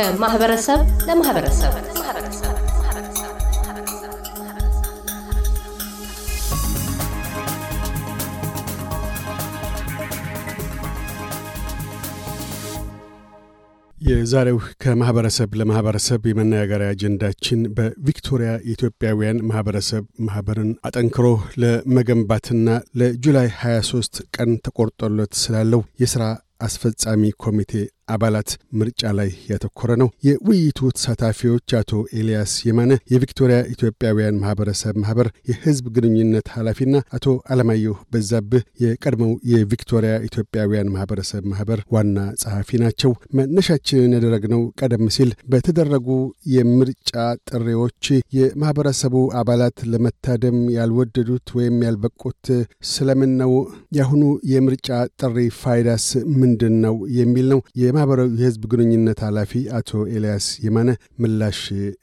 ከማህበረሰብ ለማህበረሰብ። የዛሬው ከማህበረሰብ ለማህበረሰብ የመነጋገሪያ አጀንዳችን በቪክቶሪያ የኢትዮጵያውያን ማህበረሰብ ማህበርን አጠንክሮ ለመገንባትና ለጁላይ 23 ቀን ተቆርጦለት ስላለው የሥራ አስፈጻሚ ኮሚቴ አባላት ምርጫ ላይ ያተኮረ ነው። የውይይቱ ተሳታፊዎች አቶ ኤልያስ የማነ የቪክቶሪያ ኢትዮጵያውያን ማህበረሰብ ማህበር የህዝብ ግንኙነት ኃላፊና አቶ አለማየሁ በዛብህ የቀድሞው የቪክቶሪያ ኢትዮጵያውያን ማህበረሰብ ማህበር ዋና ጸሐፊ ናቸው። መነሻችንን ያደረግነው ቀደም ሲል በተደረጉ የምርጫ ጥሪዎች የማህበረሰቡ አባላት ለመታደም ያልወደዱት ወይም ያልበቁት ስለምን ነው? የአሁኑ የምርጫ ጥሪ ፋይዳስ ምንድን ነው? የሚል ነው። የማህበራዊ የህዝብ ግንኙነት ኃላፊ አቶ ኤልያስ የማነ ምላሽ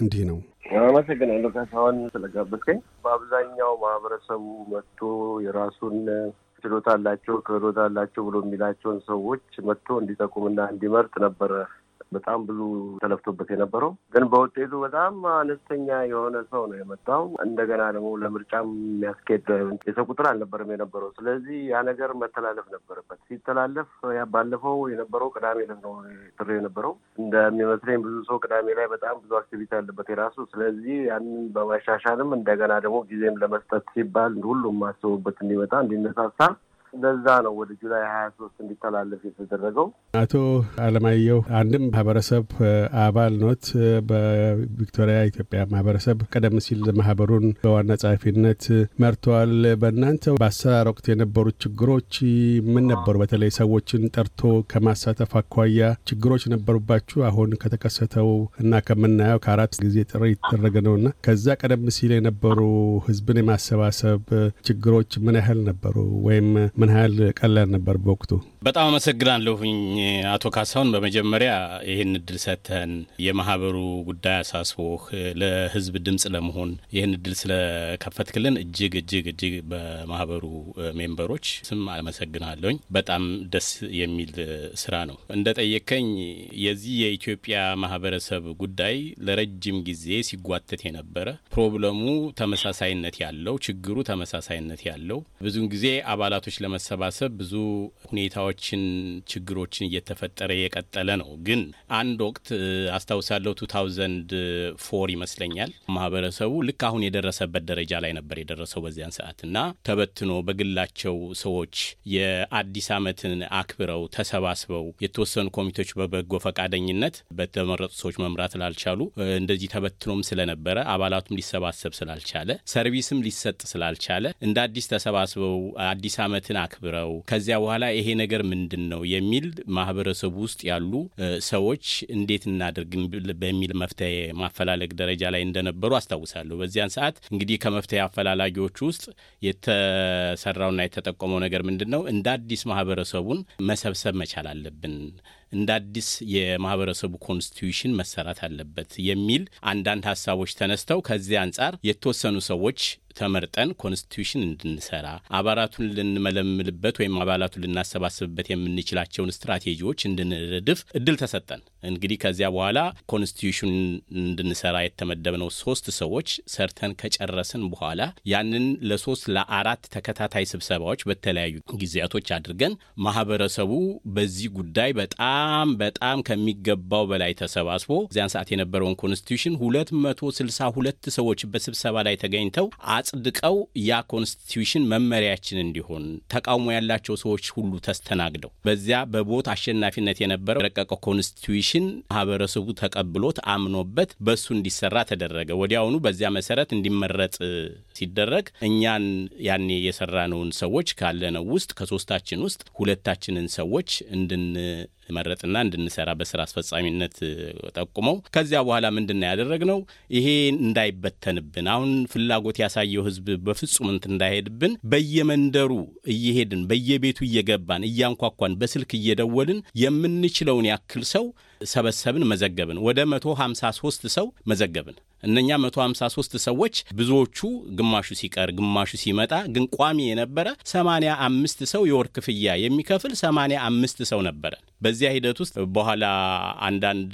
እንዲህ ነው። አመሰግናለሁ ካሳሁን ስለጋበዝከኝ። በአብዛኛው ማህበረሰቡ መጥቶ የራሱን ችሎታ አላቸው ክህሎት አላቸው ብሎ የሚላቸውን ሰዎች መጥቶ እንዲጠቁምና እንዲመርጥ ነበረ በጣም ብዙ ተለፍቶበት የነበረው ግን በውጤቱ በጣም አነስተኛ የሆነ ሰው ነው የመጣው። እንደገና ደግሞ ለምርጫም የሚያስኬድ የሰው ቁጥር አልነበረም የነበረው። ስለዚህ ያ ነገር መተላለፍ ነበረበት። ሲተላለፍ ባለፈው የነበረው ቅዳሜ ዕለት ነው ጥሪ የነበረው። እንደሚመስለኝ ብዙ ሰው ቅዳሜ ላይ በጣም ብዙ አክቲቪቲ አለበት የራሱ። ስለዚህ ያንን በማሻሻልም እንደገና ደግሞ ጊዜም ለመስጠት ሲባል ሁሉም አስቡበት እንዲመጣ እንዲነሳሳ ለዛ ነው ወደ ጁላይ ሀያ ሶስት እንዲተላለፍ የተደረገው። አቶ አለማየሁ አንድም ማህበረሰብ አባል ኖት በቪክቶሪያ ኢትዮጵያ ማህበረሰብ ቀደም ሲል ማህበሩን በዋና ጸሐፊነት መርተዋል። በእናንተ በአሰራር ወቅት የነበሩት ችግሮች ምን ነበሩ? በተለይ ሰዎችን ጠርቶ ከማሳተፍ አኳያ ችግሮች ነበሩባችሁ? አሁን ከተከሰተው እና ከምናየው ከአራት ጊዜ ጥሪ የተደረገ ነውና ከዛ ቀደም ሲል የነበሩ ህዝብን የማሰባሰብ ችግሮች ምን ያህል ነበሩ ወይም ምን ያህል ቀላል ነበር በወቅቱ? በጣም አመሰግናለሁኝ አቶ ካሳሁን። በመጀመሪያ ይህን እድል ሰጥተን የማህበሩ ጉዳይ አሳስቦህ ለህዝብ ድምፅ ለመሆን ይህን እድል ስለከፈትክልን እጅግ እጅግ እጅግ በማህበሩ member ኦች ስም አመሰግናለሁኝ። በጣም ደስ የሚል ስራ ነው። እንደጠየከኝ የዚህ የኢትዮጵያ ማህበረሰብ ጉዳይ ለረጅም ጊዜ ሲጓተት የነበረ problem ኡ ተመሳሳይነት ያለው ችግሩ ተመሳሳይነት ያለው ብዙውን ጊዜ አባላቶች ለመሰባሰብ ብዙ ሁኔታዎችን ችግሮችን እየተፈጠረ የቀጠለ ነው። ግን አንድ ወቅት አስታውሳለሁ two thousand four ይመስለኛል ማህበረሰቡ ልክ አሁን የደረሰበት ደረጃ ላይ ነበር የደረሰው በዚያን ሰዓት እና ተበትኖ በግላቸው ሰዎች የአዲስ ዓመትን አክብረው ተሰባስበው የተወሰኑ ኮሚቴዎች በበጎ ፈቃደኝነት በተመረጡ ሰዎች መምራት ላልቻሉ እንደዚህ ተበትኖም ስለነበረ አባላቱም ሊሰባሰብ ስላልቻለ service ም ሊሰጥ ስላልቻለ እንደ አዲስ ተሰባስበው አዲስ ዓመትን አክብረው ከዚያ በኋላ ይሄ ነገር ምንድን ነው የሚል ማህበረሰቡ ውስጥ ያሉ ሰዎች እንዴት እናድርግ በሚል መፍትሄ ማፈላለግ ደረጃ ላይ እንደነበሩ አስታውሳለሁ። በዚያን ሰዓት እንግዲህ ከመፍትሄ አፈላላጊዎች ውስጥ የተሰራውና የተጠቆመው ነገር ምንድን ነው? እንደ አዲስ ማህበረሰቡን መሰብሰብ መቻል አለብን እንደ አዲስ የማህበረሰቡ constitution መሰራት አለበት የሚል አንዳንድ ሀሳቦች ተነስተው ከዚህ አንጻር የተወሰኑ ሰዎች ተመርጠን constitution እንድንሰራ አባላቱን ልንመለምልበት ወይም አባላቱን ልናሰባስብበት የምንችላቸውን ስትራቴጂዎች እንድንቀርፅ እድል ተሰጠን። እንግዲህ ከዚያ በኋላ constitution እንድንሰራ የተመደብነው ሶስት ሰዎች ሰርተን ከጨረስን በኋላ ያንን ለሶስት ለአራት ተከታታይ ስብሰባዎች በተለያዩ ጊዜያቶች አድርገን ማህበረሰቡ በዚህ ጉዳይ በጣም በጣም ከሚገባው በላይ ተሰባስቦ እዚያን ሰዓት የነበረውን constitution ሁለት መቶ ስልሳ ሁለት ሰዎች በስብሰባ ላይ ተገኝተው አጽድቀው ያ constitution መመሪያችን እንዲሆን ተቃውሞ ያላቸው ሰዎች ሁሉ ተስተናግደው በዚያ በ vote አሸናፊነት የነበረው የረቀቀው constitution ማህበረሰቡ ተቀብሎት አምኖበት በሱ እንዲሰራ ተደረገ። ወዲያውኑ በዚያ መሰረት እንዲመረጥ ሲደረግ እኛን ያኔ የሰራነውን ሰዎች ካለነው ውስጥ ከሶስታችን ውስጥ ሁለታችንን ሰዎች እንድን መረጥና እንድንሰራ በስራ አስፈጻሚነት ጠቁመው ከዚያ በኋላ ምንድን ነው ያደረግነው? ይሄ እንዳይበተንብን አሁን ፍላጎት ያሳየው ህዝብ በፍጹም እንት እንዳይሄድብን በየመንደሩ እየሄድን በየቤቱ እየገባን እያንኳኳን በስልክ እየደወልን የምንችለውን ያክል ሰው ሰበሰብን፣ መዘገብን። ወደ መቶ ሀምሳ ሶስት ሰው መዘገብን። እነኛ መቶ ሀምሳ ሶስት ሰዎች ብዙዎቹ ግማሹ ሲቀር ግማሹ ሲመጣ ግን ቋሚ የነበረ ሰማንያ አምስት ሰው የወር ክፍያ የሚከፍል ሰማንያ አምስት ሰው ነበረ። በዚያ ሂደት ውስጥ በኋላ አንዳንድ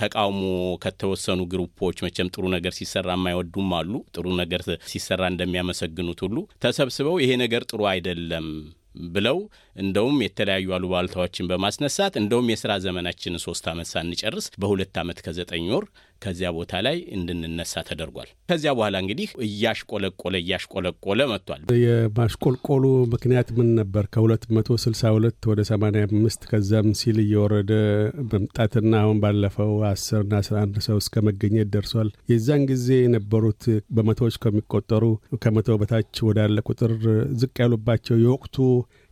ተቃውሞ ከተወሰኑ ግሩፖች መቼም ጥሩ ነገር ሲሰራ የማይወዱም አሉ። ጥሩ ነገር ሲሰራ እንደሚያመሰግኑት ሁሉ ተሰብስበው ይሄ ነገር ጥሩ አይደለም ብለው እንደውም የተለያዩ አሉባልታዎችን በማስነሳት እንደውም የስራ ዘመናችንን ሶስት ዓመት ሳንጨርስ በሁለት ዓመት ከዘጠኝ ወር ከዚያ ቦታ ላይ እንድንነሳ ተደርጓል። ከዚያ በኋላ እንግዲህ እያሽቆለቆለ እያሽቆለቆለ መጥቷል። የማሽቆልቆሉ ምክንያት ምን ነበር? ከሁለት መቶ ስልሳ ሁለት ወደ ሰማንያ አምስት ከዛም ሲል እየወረደ መምጣትና አሁን ባለፈው አስርና አስራ አንድ ሰው እስከ መገኘት ደርሷል። የዛን ጊዜ የነበሩት በመቶዎች ከሚቆጠሩ ከመቶ በታች ወዳለ ቁጥር ዝቅ ያሉባቸው የወቅቱ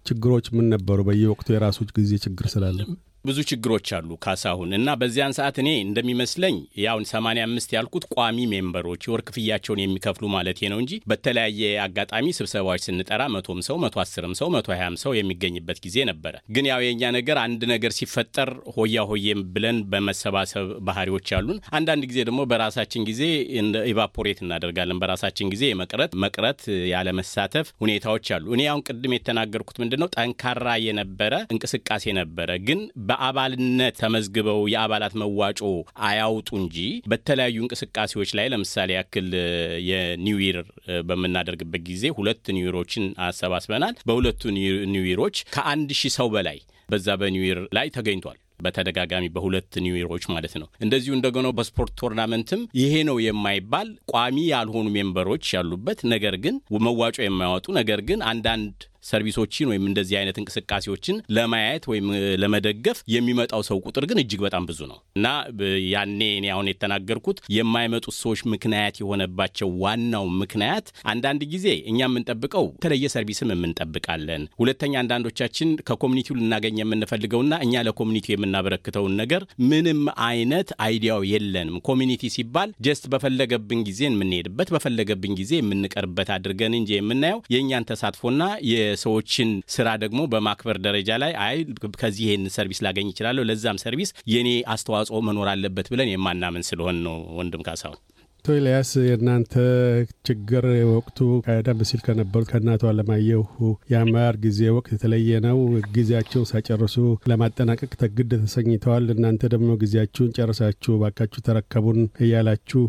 ችግሮች ምን ነበሩ? በየወቅቱ የራሱ ጊዜ ችግር ስላለ ብዙ ችግሮች አሉ ካሳሁን እና በዚያን ሰዓት እኔ እንደሚመስለኝ ያውን 85 ያልኩት ቋሚ ሜምበሮች የወር ክፍያቸውን የሚከፍሉ ማለት ነው እንጂ በተለያየ አጋጣሚ ስብሰባዎች ስንጠራ መቶም ሰው መቶ አስርም ሰው መቶ ሀያም ሰው የሚገኝበት ጊዜ ነበረ። ግን ያው የእኛ ነገር አንድ ነገር ሲፈጠር ሆያ ሆዬም ብለን በመሰባሰብ ባህሪዎች ያሉን፣ አንዳንድ ጊዜ ደግሞ በራሳችን ጊዜ ኢቫፖሬት እናደርጋለን። በራሳችን ጊዜ የመቅረት መቅረት ያለመሳተፍ ሁኔታዎች አሉ። እኔ አሁን ቅድም የተናገርኩት ምንድን ነው ጠንካራ የነበረ እንቅስቃሴ ነበረ ግን በአባልነት ተመዝግበው የአባላት መዋጮ አያውጡ እንጂ በተለያዩ እንቅስቃሴዎች ላይ ለምሳሌ ያክል የኒውይር በምናደርግበት ጊዜ ሁለት ኒውይሮችን አሰባስበናል። በሁለቱ new year ኦች ከአንድ ሺህ ሰው በላይ በዛ በ new year ላይ ተገኝቷል። በተደጋጋሚ በሁለት new year ኦች ማለት ነው። እንደዚሁ እንደገና በ sport tournament ም ይሄ ነው የማይባል ቋሚ ያልሆኑ member ኦች ያሉበት ነገር ግን መዋጮ የማያወጡ ነገር ግን አንዳንድ service ኦችን ወይም እንደዚህ አይነት እንቅስቃሴዎችን ለማየት ወይም ለመደገፍ የሚመጣው ሰው ቁጥር ግን እጅግ በጣም ብዙ ነው እና ያኔ እኔ አሁን የተናገርኩት የማይመጡት ሰዎች ምክንያት የሆነባቸው ዋናው ምክንያት አንዳንድ ጊዜ እኛ የምንጠብቀው የተለየ service ም እንጠብቃለን። ሁለተኛ አንዳንዶቻችን ከ community ው ልናገኝ የምንፈልገውና እኛ ለ community ው የምናበረክተውን ነገር ምንም አይነት idea ው የለንም። community ሲባል just በፈለገብን ጊዜ የምንሄድበት በፈለገብን ጊዜ የምንቀርበት አድርገን እንጂ የምናየው የእኛን ተሳትፎና የሰዎችን ስራ ደግሞ በማክበር ደረጃ ላይ አይ ከዚህ ይሄን service ላገኝ ይችላለሁ፣ ለዛም service የኔ አስተዋጽኦ መኖር አለበት ብለን የማናምን ስለሆን ነው። ወንድም ካሳሁን አቶ ኤልያስ የእናንተ ችግር ወቅቱ ቀደም ሲል ከነበሩ ከእናቶ አለማየሁ የአመራር ጊዜ ወቅት የተለየ ነው። ጊዜያቸውን ሳይጨርሱ ለማጠናቀቅ ተግድ ተሰኝተዋል። እናንተ ደግሞ ጊዜያችሁን ጨርሳችሁ ባካችሁ ተረከቡን እያላችሁ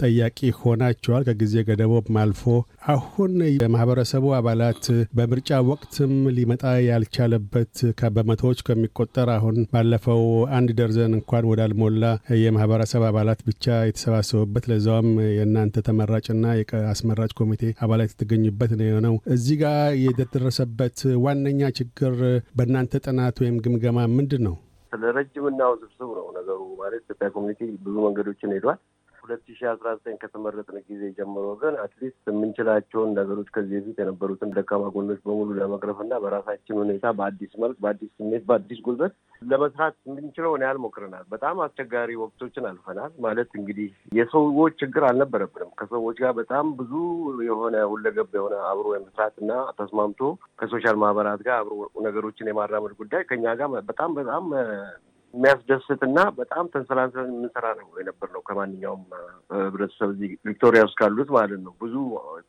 ጠያቂ ሆናችኋል። ከጊዜ ገደቦም አልፎ አሁን የማህበረሰቡ አባላት በምርጫ ወቅትም ሊመጣ ያልቻለበት በመቶዎች ከሚቆጠር አሁን ባለፈው አንድ ደርዘን እንኳን ወዳልሞላ የማህበረሰብ አባላት ብቻ የተሰባሰቡበት ለዛውም የእናንተ ተመራጭና አስመራጭ ኮሚቴ አባላት የተገኙበት ነው የሆነው። እዚህ ጋር የደረሰበት ዋነኛ ችግር በእናንተ ጥናት ወይም ግምገማ ምንድን ነው? ስለ ረጅምና ውስብስብ ነው ነገሩ። ማለት ኢትዮጵያ community ብዙ መንገዶችን ሄዷል። ሁለት ሺ አስራ ዘጠኝ ከተመረጥን ጊዜ ጀምሮ ግን at least የምንችላቸውን ነገሮች ከዚህ በፊት የነበሩትን ደካማ ጎኖች በሙሉ ለመቅረፍ እና በራሳችን ሁኔታ በአዲስ መልክ፣ በአዲስ ስሜት፣ በአዲስ ጉልበት ለመስራት የምንችለውን ያህል ሞክረናል። በጣም አስቸጋሪ ወቅቶችን አልፈናል። ማለት እንግዲህ የሰዎች ችግር አልነበረብንም። ከሰዎች ጋር በጣም ብዙ የሆነ ሁለገብ የሆነ አብሮ የመስራት እና ተስማምቶ ከ social ማህበራት ጋር አብሮ ነገሮችን የማራመድ ጉዳይ ከኛ ጋር በጣም በጣም የሚያስደስትና በጣም ተሰላስለን የምንሰራ ነው የነበር ነው። ከማንኛውም ህብረተሰብ እዚህ ቪክቶሪያ ውስጥ ካሉት ማለት ነው ብዙ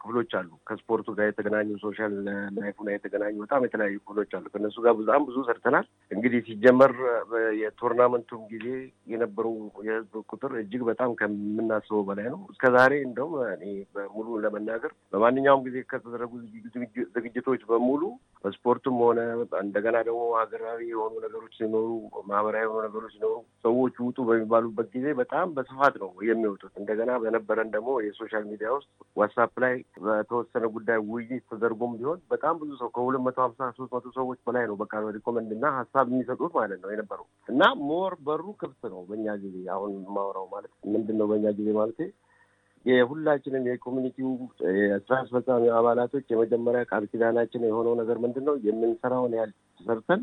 ክፍሎች አሉ። ከስፖርቱ ጋር የተገናኙ social life ኡ ጋር የተገናኙ በጣም የተለያዩ ክፍሎች አሉ። ከእነሱ ጋር በጣም ብዙ ሰርተናል። እንግዲህ ሲጀመር የ tournament ኡም ጊዜ የነበረው የህዝብ ቁጥር እጅግ በጣም ከምናስበው በላይ ነው። እስከ ዛሬ እንደውም እኔ በሙሉ ለመናገር በማንኛውም ጊዜ ከተደረጉ ዝግጅቶች በሙሉ በስፖርቱም ሆነ እንደገና ደግሞ ሀገራዊ የሆኑ ነገሮች ሲኖሩ ማህበራዊ የሆኑ ነገሮች ሲኖሩ ሰዎች ውጡ በሚባሉበት ጊዜ በጣም በስፋት ነው የሚወጡት። እንደገና በነበረን ደግሞ የ social media ውስጥ ዋትሳፕ ላይ በተወሰነ ጉዳይ ውይይት ተደርጎም ቢሆን በጣም ብዙ ሰው ከሁለት መቶ ሀምሳ ሶስት መቶ ሰዎች በላይ ነው በቃ recommend እና ሀሳብ የሚሰጡት ማለት ነው የነበረው እና more በሩ ክፍት ነው በእኛ ጊዜ አሁን የማወራው ማለት ምንድን ነው በእኛ ጊዜ ማለት የሁላችንም የ community ው የስራ አስፈጻሚ አባላቶች የመጀመሪያ ቃል ኪዳናችን የሆነው ነገር ምንድን ነው የምንሰራውን ያህል ሰርተን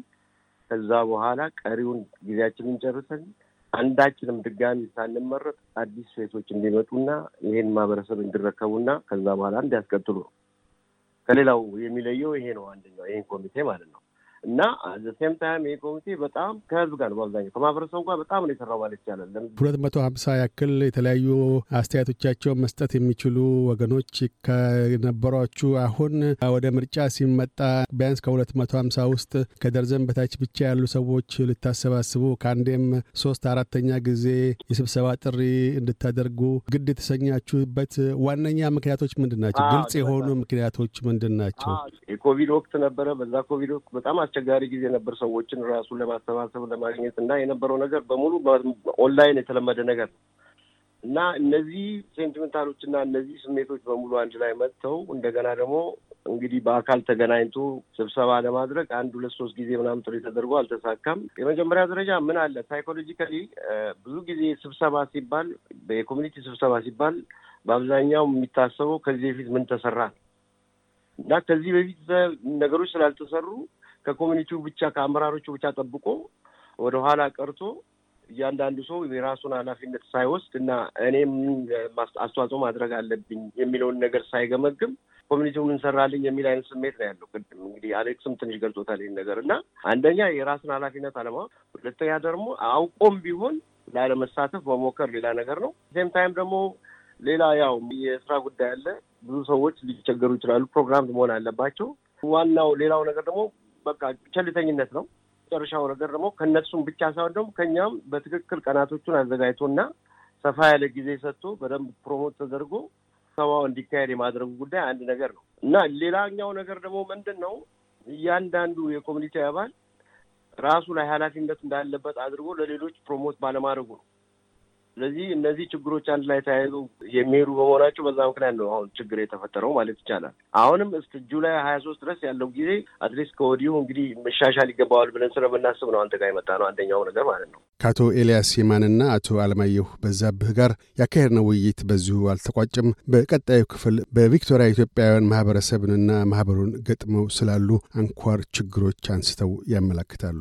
ከዛ በኋላ ቀሪውን ጊዜያችንን ጨርሰን አንዳችንም ድጋሚ ሳንመረጥ አዲስ ሴቶች እንዲመጡና ይሄን ማህበረሰብ እንዲረከቡና ከዛ በኋላ እንዲያስቀጥሉ ነው። ከሌላው የሚለየው ይሄ ነው። አንደኛው ይሄን ኮሚቴ ማለት ነው እና ዘሴም ታይም ይህ ኮሚቴ በጣም ከህዝብ ጋር ነው በአብዛኛው ከማህበረሰቡ ጋር በጣም ነው የሰራው ማለት ይቻላል። ሁለት መቶ ሀምሳ ያክል የተለያዩ አስተያየቶቻቸውን መስጠት የሚችሉ ወገኖች ከነበሯችሁ አሁን ወደ ምርጫ ሲመጣ ቢያንስ ከሁለት መቶ ሀምሳ ውስጥ ከደርዘን በታች ብቻ ያሉ ሰዎች ልታሰባስቡ ከአንዴም ሶስት አራተኛ ጊዜ የስብሰባ ጥሪ እንድታደርጉ ግድ የተሰኛችሁበት ዋነኛ ምክንያቶች ምንድን ናቸው? ግልጽ የሆኑ ምክንያቶች ምንድን ናቸው? የኮቪድ ወቅት ነበረ። በዛ ኮቪድ ወቅት በጣም አስቸጋሪ ጊዜ ነበር። ሰዎችን ራሱን ለማሰባሰብ ለማግኘት እና የነበረው ነገር በሙሉ ኦንላይን የተለመደ ነገር ነው እና እነዚህ sentimental ኦች እና እነዚህ ስሜቶች በሙሉ አንድ ላይ መጥተው እንደገና ደግሞ እንግዲህ በአካል ተገናኝቶ ስብሰባ ለማድረግ አንድ ሁለት ሶስት ጊዜ ምናምን ጥሪ ተደርጎ አልተሳካም። የመጀመሪያ ደረጃ ምን አለ psychologically ብዙ ጊዜ ስብሰባ ሲባል የ community ስብሰባ ሲባል በአብዛኛው የሚታሰበው ከዚህ በፊት ምን ተሰራ እና ከዚህ በፊት ነገሮች ስላልተሰሩ ከ community ው ብቻ ከአመራሮቹ ብቻ ጠብቆ ወደ ኋላ ቀርቶ እያንዳንዱ ሰው የራሱን ኃላፊነት ሳይወስድ እና እኔም አስተዋጽኦ ማድረግ አለብኝ የሚለውን ነገር ሳይገመግም community ው ምን ሰራልኝ የሚል አይነት ስሜት ነው ያለው። ቅድም እንግዲህ አሌክስም ትንሽ ገልጾታል ይህን ነገር እና አንደኛ የራስን ኃላፊነት አለማወቅ፣ ሁለተኛ ደግሞ አውቆም ቢሆን ላለመሳተፍ መሞከር ሌላ ነገር ነው። same time ደግሞ ሌላ ያው የስራ ጉዳይ አለ። ብዙ ሰዎች ሊቸገሩ ይችላሉ። ፕሮግራም መሆን አለባቸው። ዋናው ሌላው ነገር ደግሞ በቃ ቸልተኝነት ነው። መጨረሻው ነገር ደግሞ ከእነሱም ብቻ ሳይሆን ደግሞ ከኛም በትክክል ቀናቶቹን አዘጋጅቶና ሰፋ ያለ ጊዜ ሰጥቶ በደንብ promote ተደርጎ ስብሰባው እንዲካሄድ የማድረጉ ጉዳይ አንድ ነገር ነው እና ሌላኛው ነገር ደግሞ ምንድን ነው እያንዳንዱ የ community አባል ራሱ ላይ ኃላፊነት እንዳለበት አድርጎ ለሌሎች promote ባለማድረጉ ነው። ስለዚህ እነዚህ ችግሮች አንድ ላይ ተያይዘው የሚሄዱ በመሆናቸው በዛ ምክንያት ነው አሁን ችግር የተፈጠረው ማለት ይቻላል። አሁንም እስከ July ሀያ ሶስት ድረስ ያለው ጊዜ at least ከወዲሁ እንግዲህ መሻሻል ይገባዋል ብለን ስለምናስብ ነው አንተ ጋር የመጣ ነው አንደኛው ነገር ማለት ነው። ከአቶ ኤልያስ የማነና አቶ አለማየሁ በዛብህ ጋር ያካሄድነው ውይይት በዚሁ አልተቋጨም። በቀጣዩ ክፍል በቪክቶሪያ ኢትዮጵያውያን ማህበረሰብንና ማህበሩን ገጥመው ስላሉ አንኳር ችግሮች አንስተው ያመላክታሉ።